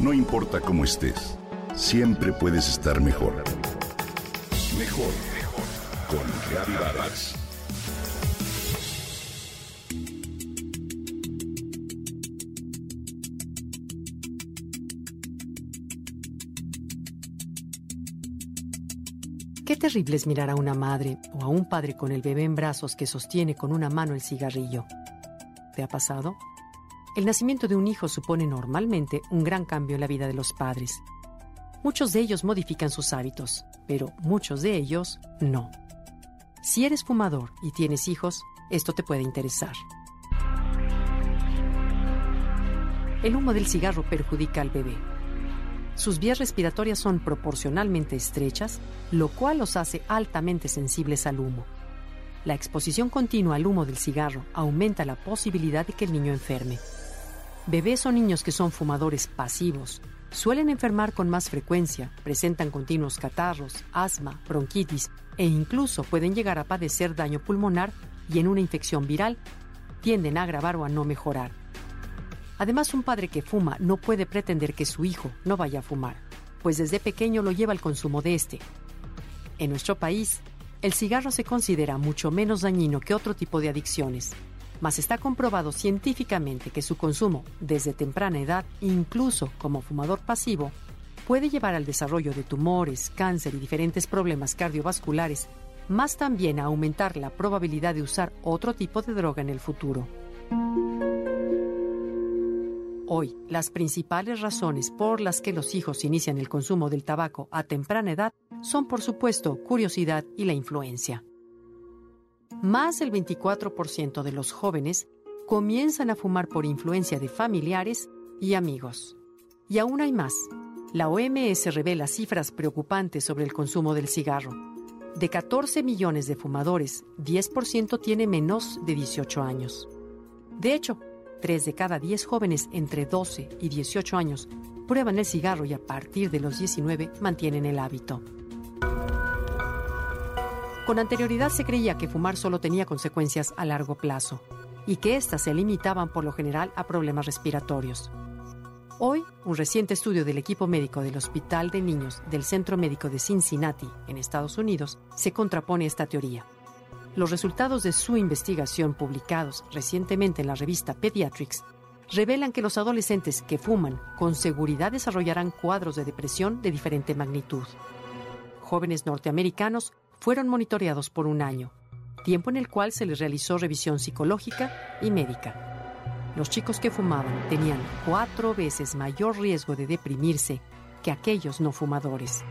No importa cómo estés, siempre puedes estar mejor. Mejor, mejor. Con Reavivadas. Qué terrible es mirar a una madre o a un padre con el bebé en brazos que sostiene con una mano el cigarrillo. ¿Te ha pasado? El nacimiento de un hijo supone normalmente un gran cambio en la vida de los padres. Muchos de ellos modifican sus hábitos, pero muchos de ellos no. Si eres fumador y tienes hijos, esto te puede interesar. El humo del cigarro perjudica al bebé. Sus vías respiratorias son proporcionalmente estrechas, lo cual los hace altamente sensibles al humo. La exposición continua al humo del cigarro aumenta la posibilidad de que el niño enferme. Bebés o niños que son fumadores pasivos suelen enfermar con más frecuencia, presentan continuos catarros, asma, bronquitis e incluso pueden llegar a padecer daño pulmonar y en una infección viral tienden a agravar o a no mejorar. Además, un padre que fuma no puede pretender que su hijo no vaya a fumar, pues desde pequeño lo lleva al consumo de este. En nuestro país, el cigarro se considera mucho menos dañino que otro tipo de adicciones, mas está comprobado científicamente que su consumo desde temprana edad, incluso como fumador pasivo, puede llevar al desarrollo de tumores, cáncer y diferentes problemas cardiovasculares, más también a aumentar la probabilidad de usar otro tipo de droga en el futuro. Hoy, las principales razones por las que los hijos inician el consumo del tabaco a temprana edad son, por supuesto, curiosidad y la influencia. Más del 24% de los jóvenes comienzan a fumar por influencia de familiares y amigos. Y aún hay más. La OMS revela cifras preocupantes sobre el consumo del cigarro. De 14 millones de fumadores, 10% tiene menos de 18 años. De hecho, 3 de cada 10 jóvenes entre 12 y 18 años prueban el cigarro y a partir de los 19 mantienen el hábito. Con anterioridad se creía que fumar solo tenía consecuencias a largo plazo y que éstas se limitaban por lo general a problemas respiratorios. Hoy, un reciente estudio del equipo médico del Hospital de Niños del Centro Médico de Cincinnati, en Estados Unidos, se contrapone esta teoría. Los resultados de su investigación publicados recientemente en la revista Pediatrics revelan que los adolescentes que fuman con seguridad desarrollarán cuadros de depresión de diferente magnitud. Jóvenes norteamericanos fueron monitoreados por un año, tiempo en el cual se les realizó revisión psicológica y médica. Los chicos que fumaban tenían cuatro veces mayor riesgo de deprimirse que aquellos no fumadores.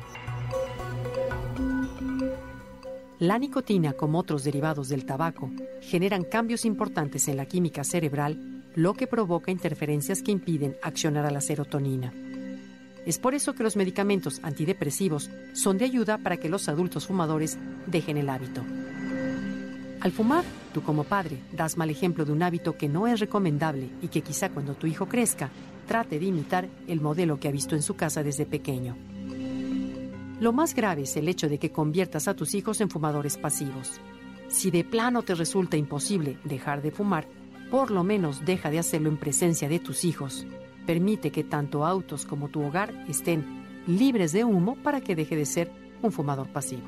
La nicotina, como otros derivados del tabaco, generan cambios importantes en la química cerebral, lo que provoca interferencias que impiden accionar a la serotonina. Es por eso que los medicamentos antidepresivos son de ayuda para que los adultos fumadores dejen el hábito. Al fumar, tú como padre das mal ejemplo de un hábito que no es recomendable y que quizá cuando tu hijo crezca trate de imitar el modelo que ha visto en su casa desde pequeño. Lo más grave es el hecho de que conviertas a tus hijos en fumadores pasivos. Si de plano te resulta imposible dejar de fumar, por lo menos deja de hacerlo en presencia de tus hijos. Permite que tanto autos como tu hogar estén libres de humo para que deje de ser un fumador pasivo.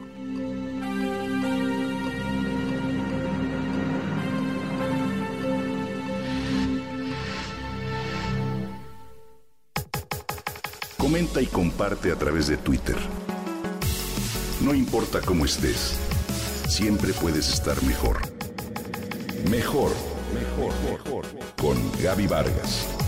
Comenta y comparte a través de Twitter. No importa cómo estés, siempre puedes estar mejor. Mejor, mejor, mejor. Con Gaby Vargas.